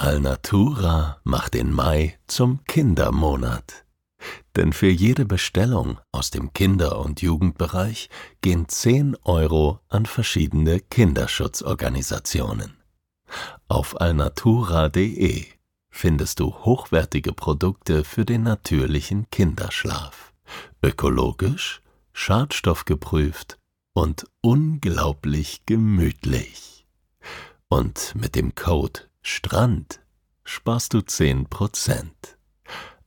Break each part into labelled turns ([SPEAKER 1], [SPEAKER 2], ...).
[SPEAKER 1] Alnatura macht den Mai zum Kindermonat. Denn für jede Bestellung aus dem Kinder- und Jugendbereich gehen 10 Euro an verschiedene Kinderschutzorganisationen. Auf alnatura.de findest du hochwertige Produkte für den natürlichen Kinderschlaf. Ökologisch, schadstoffgeprüft und unglaublich gemütlich. Und mit dem Code STRAND sparst du 10%.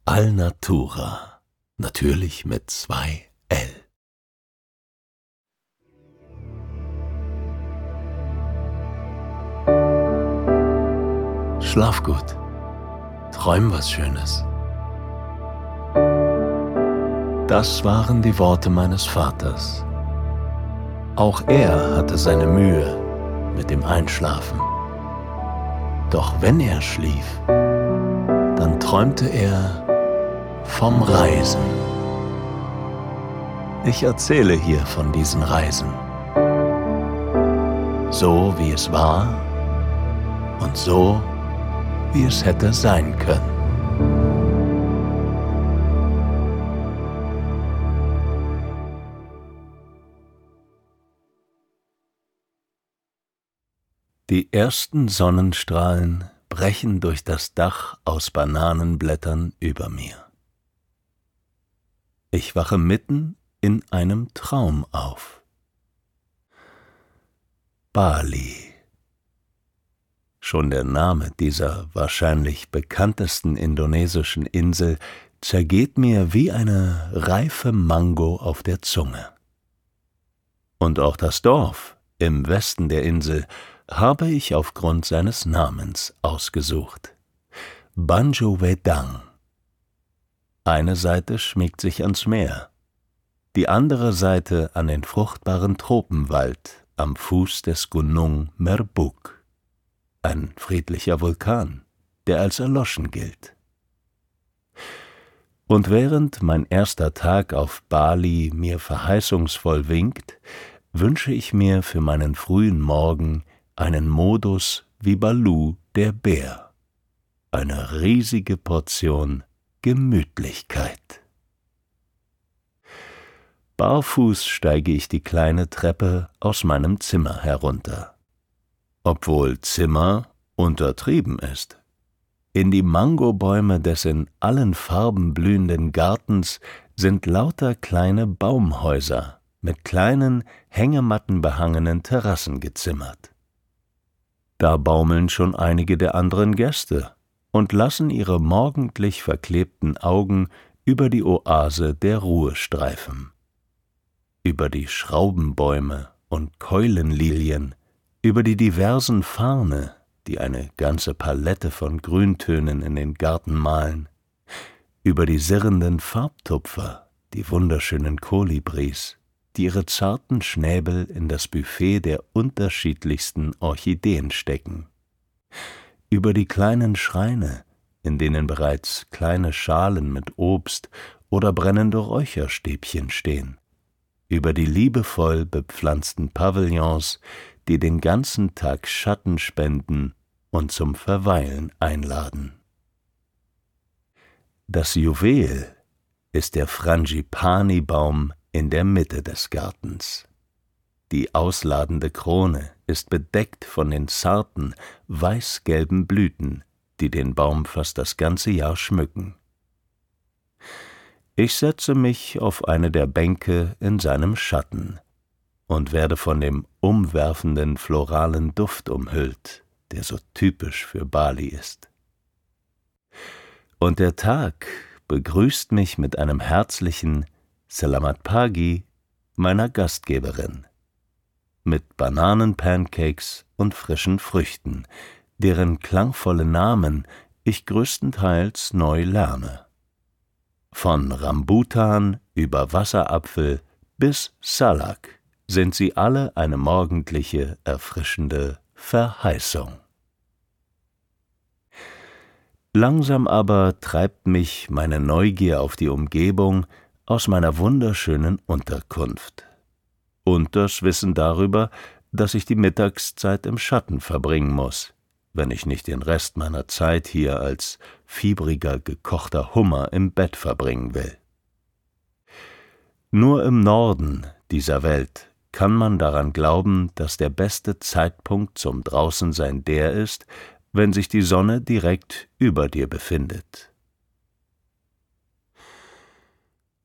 [SPEAKER 1] Alnatura. Natürlich mit zwei L. Schlaf gut. Träum was Schönes. Das waren die Worte meines Vaters. Auch er hatte seine Mühe mit dem Einschlafen. Doch wenn er schlief, dann träumte er vom Reisen. Ich erzähle hier von diesen Reisen. So wie es war und so wie es hätte sein können. Die ersten Sonnenstrahlen brechen durch das Dach aus Bananenblättern über mir. Ich wache mitten in einem Traum auf. Bali. Schon der Name dieser wahrscheinlich bekanntesten indonesischen Insel zergeht mir wie eine reife Mango auf der Zunge. Und auch das Dorf im Westen der Insel habe ich aufgrund seines Namens ausgesucht. Banjo Wedang. Eine Seite schmiegt sich ans Meer, die andere Seite an den fruchtbaren Tropenwald am Fuß des Gunung Merbuk, ein friedlicher Vulkan, der als erloschen gilt. Und während mein erster Tag auf Bali mir verheißungsvoll winkt, wünsche ich mir für meinen frühen Morgen einen Modus wie Balu der Bär, eine riesige Portion Gemütlichkeit. Barfuß steige ich die kleine Treppe aus meinem Zimmer herunter. Obwohl Zimmer untertrieben ist. In die Mangobäume des in allen Farben blühenden Gartens sind lauter kleine Baumhäuser mit kleinen, hängemattenbehangenen Terrassen gezimmert. Da baumeln schon einige der anderen Gäste und lassen ihre morgendlich verklebten Augen über die Oase der Ruhe streifen. Über die Schraubenbäume und Keulenlilien, über die diversen Farne, die eine ganze Palette von Grüntönen in den Garten malen, über die sirrenden Farbtupfer, die wunderschönen Kolibris, die ihre zarten Schnäbel in das Buffet der unterschiedlichsten Orchideen stecken, über die kleinen Schreine, in denen bereits kleine Schalen mit Obst oder brennende Räucherstäbchen stehen, über die liebevoll bepflanzten Pavillons, die den ganzen Tag Schatten spenden und zum Verweilen einladen. Das Juwel ist der Frangipani-Baum in der Mitte des Gartens. Die ausladende Krone ist bedeckt von den zarten, weißgelben Blüten, die den Baum fast das ganze Jahr schmücken. Ich setze mich auf eine der Bänke in seinem Schatten und werde von dem umwerfenden floralen Duft umhüllt, der so typisch für Bali ist. Und der Tag begrüßt mich mit einem herzlichen Selamat Pagi meiner Gastgeberin mit Bananenpancakes und frischen Früchten, deren klangvolle Namen ich größtenteils neu lerne. Von Rambutan über Wasserapfel bis Salak sind sie alle eine morgendliche, erfrischende Verheißung. Langsam aber treibt mich meine Neugier auf die Umgebung aus meiner wunderschönen Unterkunft. Und das Wissen darüber, dass ich die Mittagszeit im Schatten verbringen muss, wenn ich nicht den Rest meiner Zeit hier als fiebriger, gekochter Hummer im Bett verbringen will. Nur im Norden dieser Welt kann man daran glauben, dass der beste Zeitpunkt zum Draußensein der ist, wenn sich die Sonne direkt über dir befindet.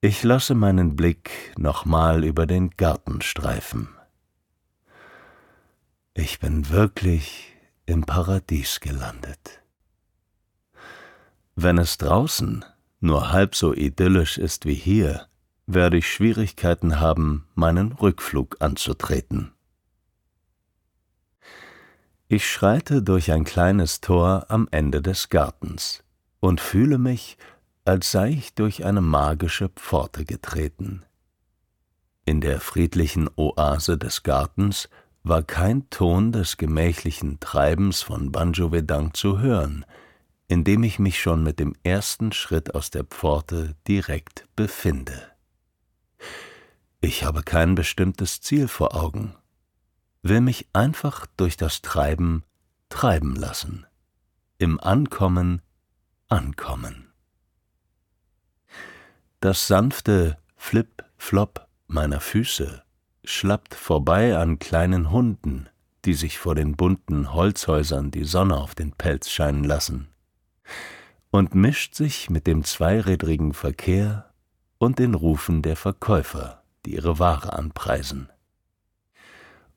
[SPEAKER 1] Ich lasse meinen Blick nochmal über den Garten streifen. Ich bin wirklich im Paradies gelandet. Wenn es draußen nur halb so idyllisch ist wie hier, werde ich Schwierigkeiten haben, meinen Rückflug anzutreten. Ich schreite durch ein kleines Tor am Ende des Gartens und fühle mich, als sei ich durch eine magische Pforte getreten. In der friedlichen Oase des Gartens war kein Ton des gemächlichen Treibens von Banjo Vedang zu hören, in dem ich mich schon mit dem ersten Schritt aus der Pforte direkt befinde. Ich habe kein bestimmtes Ziel vor Augen, will mich einfach durch das Treiben treiben lassen, im Ankommen ankommen. Das sanfte Flip-Flop meiner Füße schlappt vorbei an kleinen Hunden, die sich vor den bunten Holzhäusern die Sonne auf den Pelz scheinen lassen, und mischt sich mit dem zweirädrigen Verkehr und den Rufen der Verkäufer, die ihre Ware anpreisen.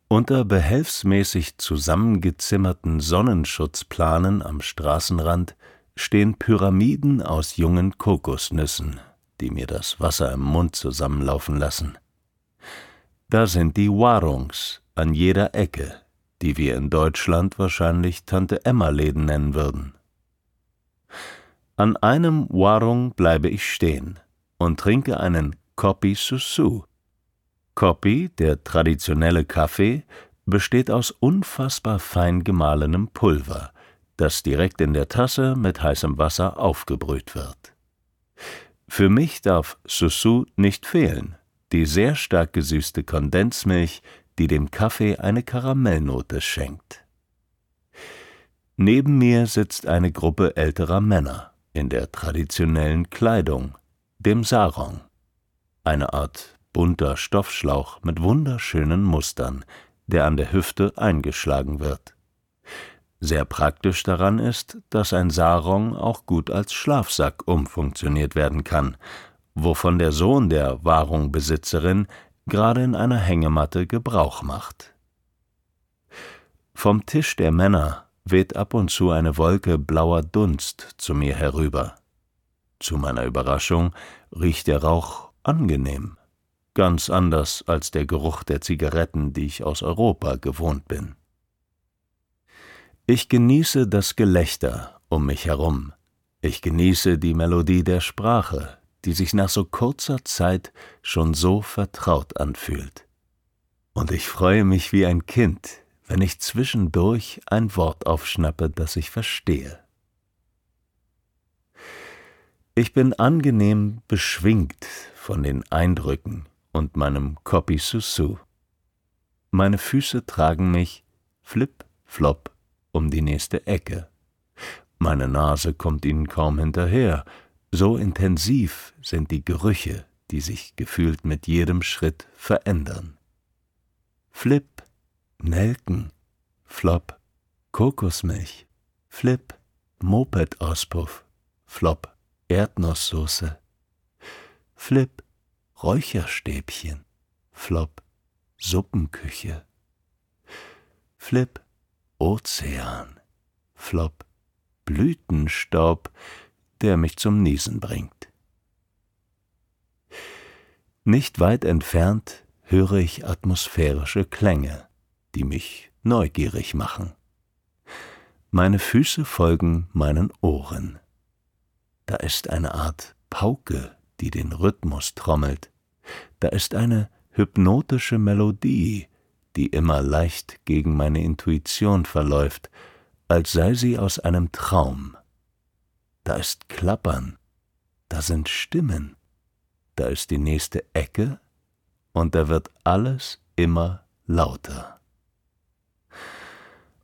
[SPEAKER 1] Unter behelfsmäßig zusammengezimmerten Sonnenschutzplanen am Straßenrand stehen Pyramiden aus jungen Kokosnüssen, die mir das Wasser im Mund zusammenlaufen lassen. Da sind die Warungs an jeder Ecke, die wir in Deutschland wahrscheinlich Tante-Emma-Läden nennen würden. An einem Warung bleibe ich stehen und trinke einen Kopi Susu. Kopi, der traditionelle Kaffee, besteht aus unfassbar fein gemahlenem Pulver, das direkt in der Tasse mit heißem Wasser aufgebrüht wird. Für mich darf Susu nicht fehlen, die sehr stark gesüßte Kondensmilch, die dem Kaffee eine Karamellnote schenkt. Neben mir sitzt eine Gruppe älterer Männer in der traditionellen Kleidung, dem Sarong, eine Art bunter Stoffschlauch mit wunderschönen Mustern, der an der Hüfte eingeschlagen wird. Sehr praktisch daran ist, dass ein Sarong auch gut als Schlafsack umfunktioniert werden kann, wovon der Sohn der Wahrungbesitzerin gerade in einer Hängematte Gebrauch macht. Vom Tisch der Männer weht ab und zu eine Wolke blauer Dunst zu mir herüber. Zu meiner Überraschung riecht der Rauch angenehm, ganz anders als der Geruch der Zigaretten, die ich aus Europa gewohnt bin. Ich genieße das Gelächter um mich herum, ich genieße die Melodie der Sprache, die sich nach so kurzer Zeit schon so vertraut anfühlt. Und ich freue mich wie ein Kind, wenn ich zwischendurch ein Wort aufschnappe, das ich verstehe. Ich bin angenehm beschwingt von den Eindrücken und meinem Kopi Susu. Meine Füße tragen mich flip flop um die nächste Ecke. Meine Nase kommt ihnen kaum hinterher, so intensiv sind die Gerüche, die sich gefühlt mit jedem Schritt verändern. Flip, Nelken, Flop, Kokosmilch, Flip, Moped-Auspuff, Flop, Erdnusssoße, Flip, Räucherstäbchen, Flop, Suppenküche, Flip, Ozean, Flop, Blütenstaub, der mich zum Niesen bringt. Nicht weit entfernt höre ich atmosphärische Klänge, die mich neugierig machen. Meine Füße folgen meinen Ohren. Da ist eine Art Pauke, die den Rhythmus trommelt. Da ist eine hypnotische Melodie, die immer leicht gegen meine Intuition verläuft, als sei sie aus einem Traum da ist Klappern, da sind Stimmen, da ist die nächste Ecke und da wird alles immer lauter.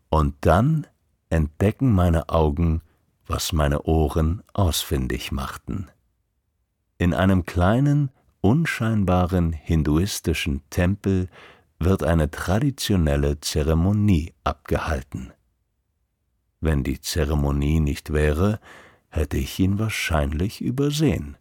[SPEAKER 1] Und dann entdecken meine Augen, was meine Ohren ausfindig machten. In einem kleinen, unscheinbaren hinduistischen Tempel wird eine traditionelle Zeremonie abgehalten. Wenn die Zeremonie nicht wäre, hätte ich ihn wahrscheinlich übersehen.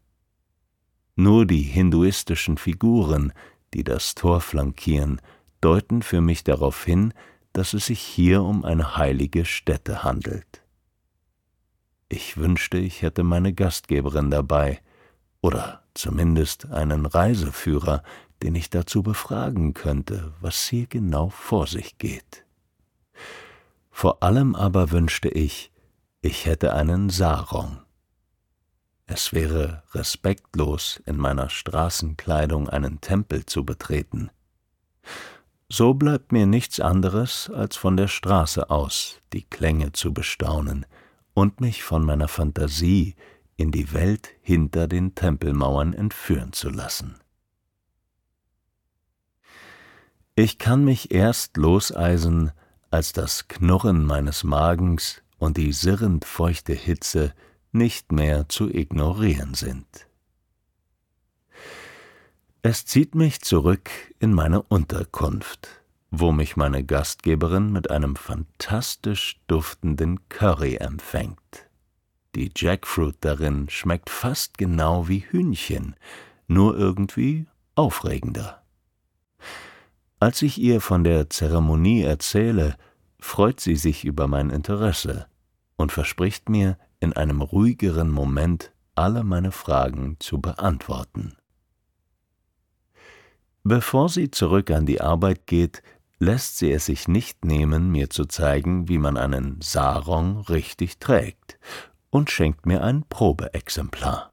[SPEAKER 1] Nur die hinduistischen Figuren, die das Tor flankieren, deuten für mich darauf hin, dass es sich hier um eine heilige Stätte handelt. Ich wünschte, ich hätte meine Gastgeberin dabei oder zumindest einen Reiseführer, den ich dazu befragen könnte, was hier genau vor sich geht. Vor allem aber wünschte ich, ich hätte einen Sarong. Es wäre respektlos, in meiner Straßenkleidung einen Tempel zu betreten. So bleibt mir nichts anderes, als von der Straße aus die Klänge zu bestaunen und mich von meiner Fantasie in die Welt hinter den Tempelmauern entführen zu lassen. Ich kann mich erst loseisen, als das Knurren meines Magens und die sirrend feuchte Hitze nicht mehr zu ignorieren sind. Es zieht mich zurück in meine Unterkunft, wo mich meine Gastgeberin mit einem fantastisch duftenden Curry empfängt. Die Jackfruit darin schmeckt fast genau wie Hühnchen, nur irgendwie aufregender. Als ich ihr von der Zeremonie erzähle, freut sie sich über mein Interesse und verspricht mir, in einem ruhigeren Moment alle meine Fragen zu beantworten. Bevor sie zurück an die Arbeit geht, lässt sie es sich nicht nehmen, mir zu zeigen, wie man einen Sarong richtig trägt, und schenkt mir ein Probeexemplar.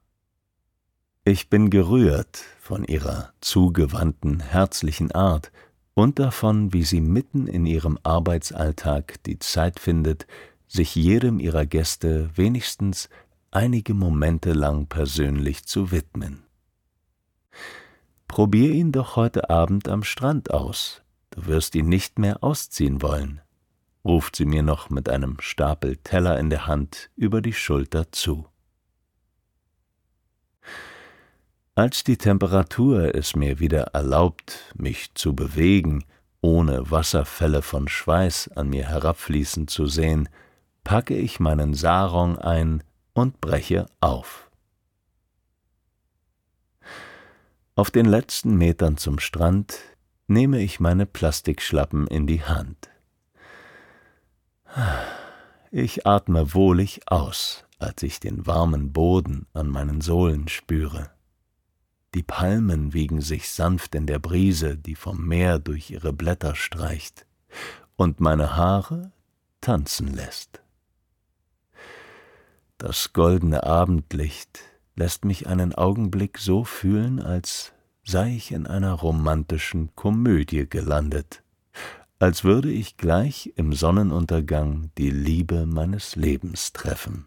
[SPEAKER 1] Ich bin gerührt von ihrer zugewandten, herzlichen Art und davon, wie sie mitten in ihrem Arbeitsalltag die Zeit findet, sich jedem ihrer Gäste wenigstens einige Momente lang persönlich zu widmen. Probier ihn doch heute Abend am Strand aus, du wirst ihn nicht mehr ausziehen wollen, ruft sie mir noch mit einem Stapel Teller in der Hand über die Schulter zu. Als die Temperatur es mir wieder erlaubt, mich zu bewegen, ohne Wasserfälle von Schweiß an mir herabfließen zu sehen, packe ich meinen Sarong ein und breche auf. Auf den letzten Metern zum Strand nehme ich meine Plastikschlappen in die Hand. Ich atme wohlig aus, als ich den warmen Boden an meinen Sohlen spüre. Die Palmen wiegen sich sanft in der Brise, die vom Meer durch ihre Blätter streicht und meine Haare tanzen lässt. Das goldene Abendlicht lässt mich einen Augenblick so fühlen, als sei ich in einer romantischen Komödie gelandet, als würde ich gleich im Sonnenuntergang die Liebe meines Lebens treffen.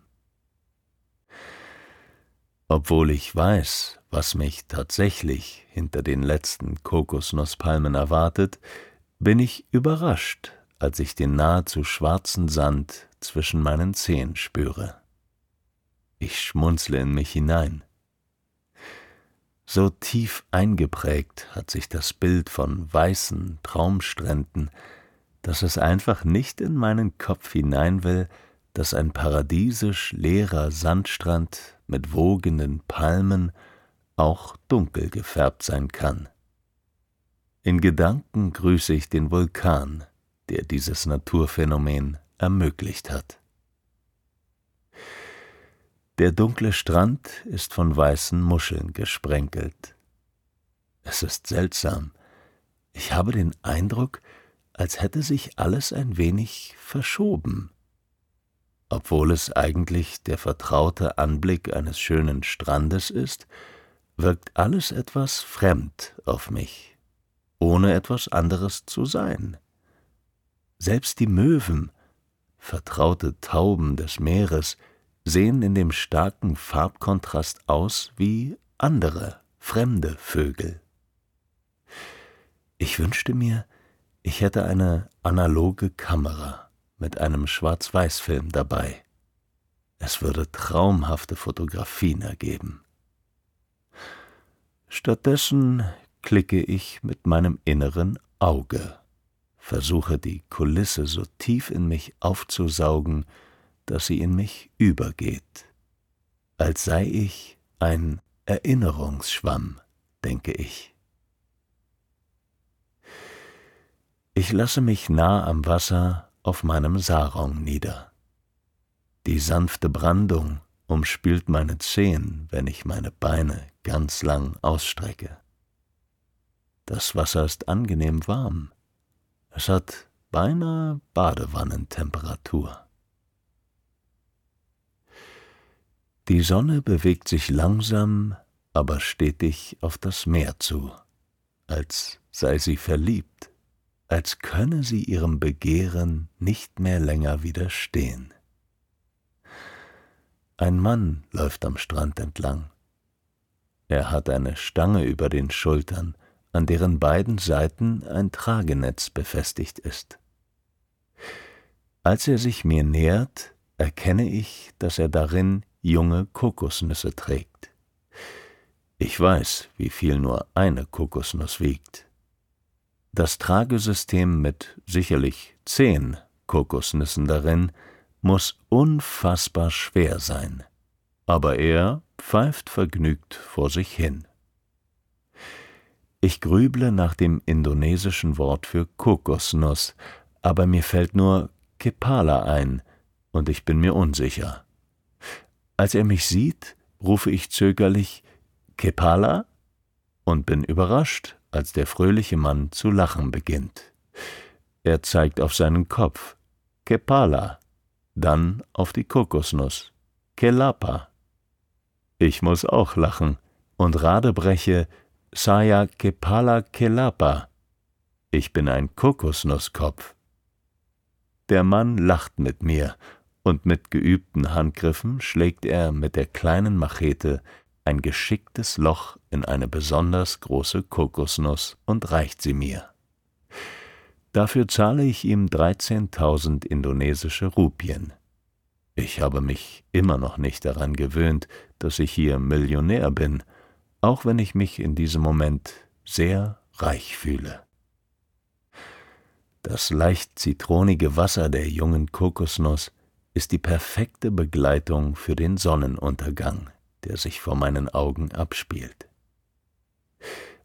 [SPEAKER 1] Obwohl ich weiß, was mich tatsächlich hinter den letzten Kokosnusspalmen erwartet, bin ich überrascht, als ich den nahezu schwarzen Sand zwischen meinen Zehen spüre. Ich schmunzle in mich hinein. So tief eingeprägt hat sich das Bild von weißen Traumstränden, dass es einfach nicht in meinen Kopf hinein will, dass ein paradiesisch leerer Sandstrand mit wogenden Palmen auch dunkel gefärbt sein kann. In Gedanken grüße ich den Vulkan, der dieses Naturphänomen ermöglicht hat. Der dunkle Strand ist von weißen Muscheln gesprenkelt. Es ist seltsam. Ich habe den Eindruck, als hätte sich alles ein wenig verschoben. Obwohl es eigentlich der vertraute Anblick eines schönen Strandes ist, wirkt alles etwas fremd auf mich, ohne etwas anderes zu sein. Selbst die Möwen, vertraute Tauben des Meeres, sehen in dem starken Farbkontrast aus wie andere, fremde Vögel. Ich wünschte mir, ich hätte eine analoge Kamera, mit einem Schwarz-Weiß-Film dabei. Es würde traumhafte Fotografien ergeben. Stattdessen klicke ich mit meinem inneren Auge, versuche die Kulisse so tief in mich aufzusaugen, dass sie in mich übergeht, als sei ich ein Erinnerungsschwamm, denke ich. Ich lasse mich nah am Wasser auf meinem Sarong nieder. Die sanfte Brandung umspült meine Zehen, wenn ich meine Beine ganz lang ausstrecke. Das Wasser ist angenehm warm. Es hat beinahe Badewannentemperatur. Die Sonne bewegt sich langsam, aber stetig auf das Meer zu, als sei sie verliebt, als könne sie ihrem Begehren nicht mehr länger widerstehen. Ein Mann läuft am Strand entlang. Er hat eine Stange über den Schultern, an deren beiden Seiten ein Tragenetz befestigt ist. Als er sich mir nähert, erkenne ich, dass er darin junge Kokosnüsse trägt. Ich weiß, wie viel nur eine Kokosnuss wiegt. Das Tragesystem mit sicherlich zehn Kokosnüssen darin muss unfassbar schwer sein, aber er pfeift vergnügt vor sich hin. Ich grüble nach dem indonesischen Wort für Kokosnuss, aber mir fällt nur Kepala ein, und ich bin mir unsicher. Als er mich sieht, rufe ich zögerlich Kepala und bin überrascht, als der fröhliche Mann zu lachen beginnt. Er zeigt auf seinen Kopf Kepala dann auf die Kokosnuss. Kelapa. Ich muss auch lachen und radebreche Saya Kepala Kelapa. Ich bin ein Kokosnusskopf. Der Mann lacht mit mir, und mit geübten Handgriffen schlägt er mit der kleinen Machete ein geschicktes Loch in eine besonders große Kokosnuss und reicht sie mir. Dafür zahle ich ihm 13.000 indonesische Rupien. Ich habe mich immer noch nicht daran gewöhnt, dass ich hier Millionär bin, auch wenn ich mich in diesem Moment sehr reich fühle. Das leicht zitronige Wasser der jungen Kokosnuss ist die perfekte Begleitung für den Sonnenuntergang, der sich vor meinen Augen abspielt.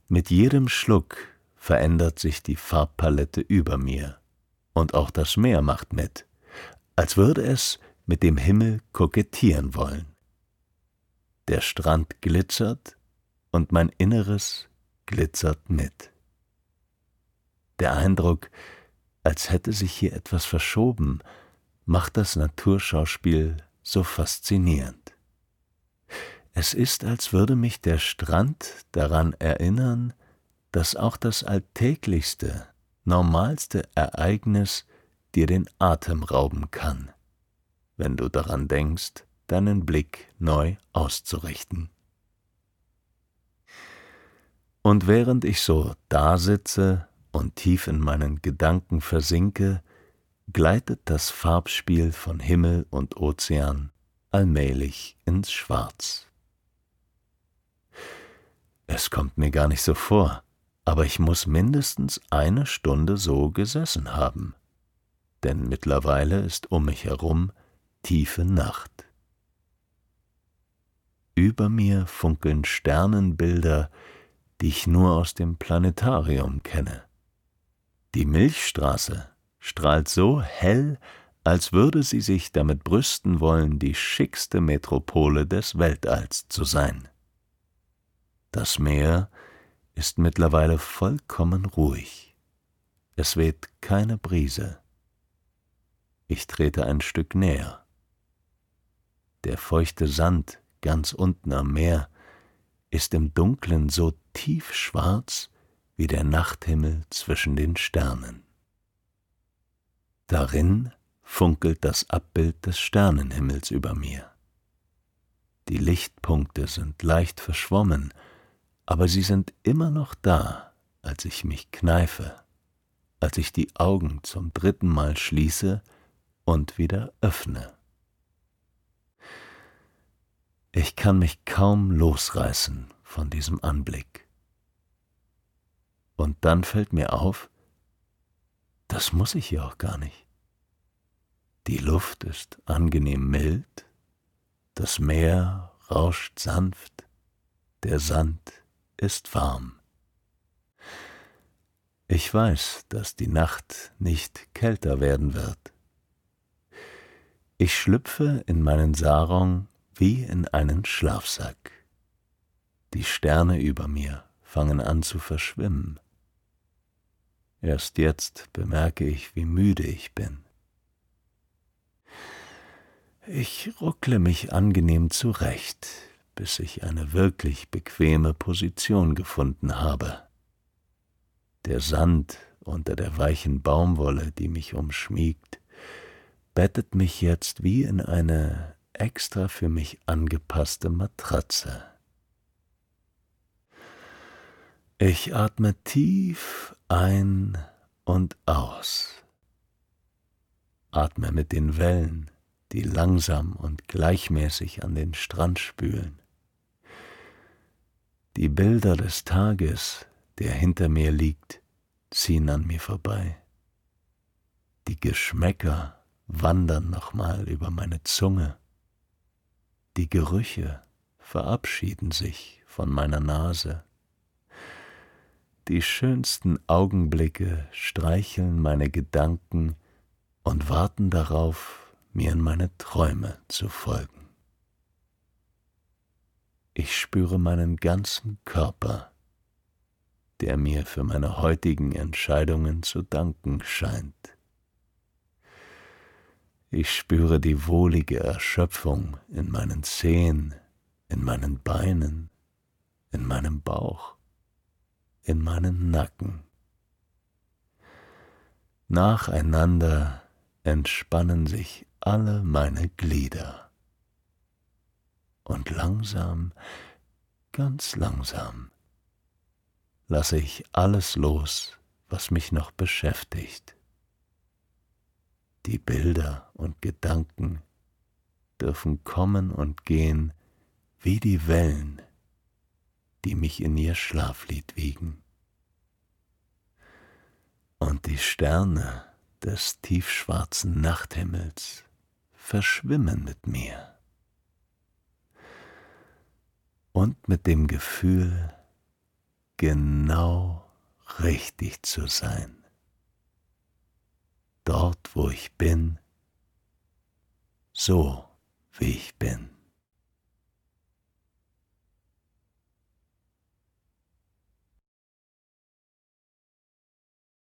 [SPEAKER 1] Mit jedem Schluck verändert sich die Farbpalette über mir, und auch das Meer macht mit, als würde es mit dem Himmel kokettieren wollen. Der Strand glitzert und mein Inneres glitzert mit. Der Eindruck, als hätte sich hier etwas verschoben, macht das Naturschauspiel so faszinierend. Es ist, als würde mich der Strand daran erinnern, dass auch das alltäglichste, normalste Ereignis dir den Atem rauben kann, wenn du daran denkst, deinen Blick neu auszurichten. Und während ich so dasitze und tief in meinen Gedanken versinke, gleitet das Farbspiel von Himmel und Ozean allmählich ins Schwarz. Es kommt mir gar nicht so vor, aber ich muss mindestens eine Stunde so gesessen haben, denn mittlerweile ist um mich herum tiefe Nacht. Über mir funkeln Sternenbilder, die ich nur aus dem Planetarium kenne. Die Milchstraße strahlt so hell, als würde sie sich damit brüsten wollen, die schickste Metropole des Weltalls zu sein. Das Meer ist mittlerweile vollkommen ruhig. Es weht keine Brise. Ich trete ein Stück näher. Der feuchte Sand ganz unten am Meer ist im Dunklen so tiefschwarz wie der Nachthimmel zwischen den Sternen. Darin funkelt das Abbild des Sternenhimmels über mir. Die Lichtpunkte sind leicht verschwommen, aber sie sind immer noch da, als ich mich kneife, als ich die Augen zum dritten Mal schließe und wieder öffne. Ich kann mich kaum losreißen von diesem Anblick. Und dann fällt mir auf, das muss ich ja auch gar nicht. Die Luft ist angenehm mild, das Meer rauscht sanft, der Sand ist warm. Ich weiß, dass die Nacht nicht kälter werden wird. Ich schlüpfe in meinen Sarong wie in einen Schlafsack. Die Sterne über mir fangen an zu verschwimmen. Erst jetzt bemerke ich, wie müde ich bin. Ich ruckle mich angenehm zurecht, bis ich eine wirklich bequeme Position gefunden habe. Der Sand unter der weichen Baumwolle, die mich umschmiegt, bettet mich jetzt wie in eine extra für mich angepasste Matratze. Ich atme tief ein und aus. Atme mit den Wellen, die langsam und gleichmäßig an den Strand spülen. Die Bilder des Tages der hinter mir liegt, ziehen an mir vorbei. Die Geschmäcker wandern nochmal über meine Zunge. Die Gerüche verabschieden sich von meiner Nase. Die schönsten Augenblicke streicheln meine Gedanken und warten darauf, mir in meine Träume zu folgen. Ich spüre meinen ganzen Körper der mir für meine heutigen Entscheidungen zu danken scheint. Ich spüre die wohlige Erschöpfung in meinen Zehen, in meinen Beinen, in meinem Bauch, in meinen Nacken. Nacheinander entspannen sich alle meine Glieder. Und langsam, ganz langsam, lasse ich alles los, was mich noch beschäftigt. Die Bilder und Gedanken dürfen kommen und gehen wie die Wellen, die mich in ihr Schlaflied wiegen. Und die Sterne des tiefschwarzen Nachthimmels verschwimmen mit mir. Und mit dem Gefühl, genau richtig zu sein. Dort, wo ich bin, so wie ich bin.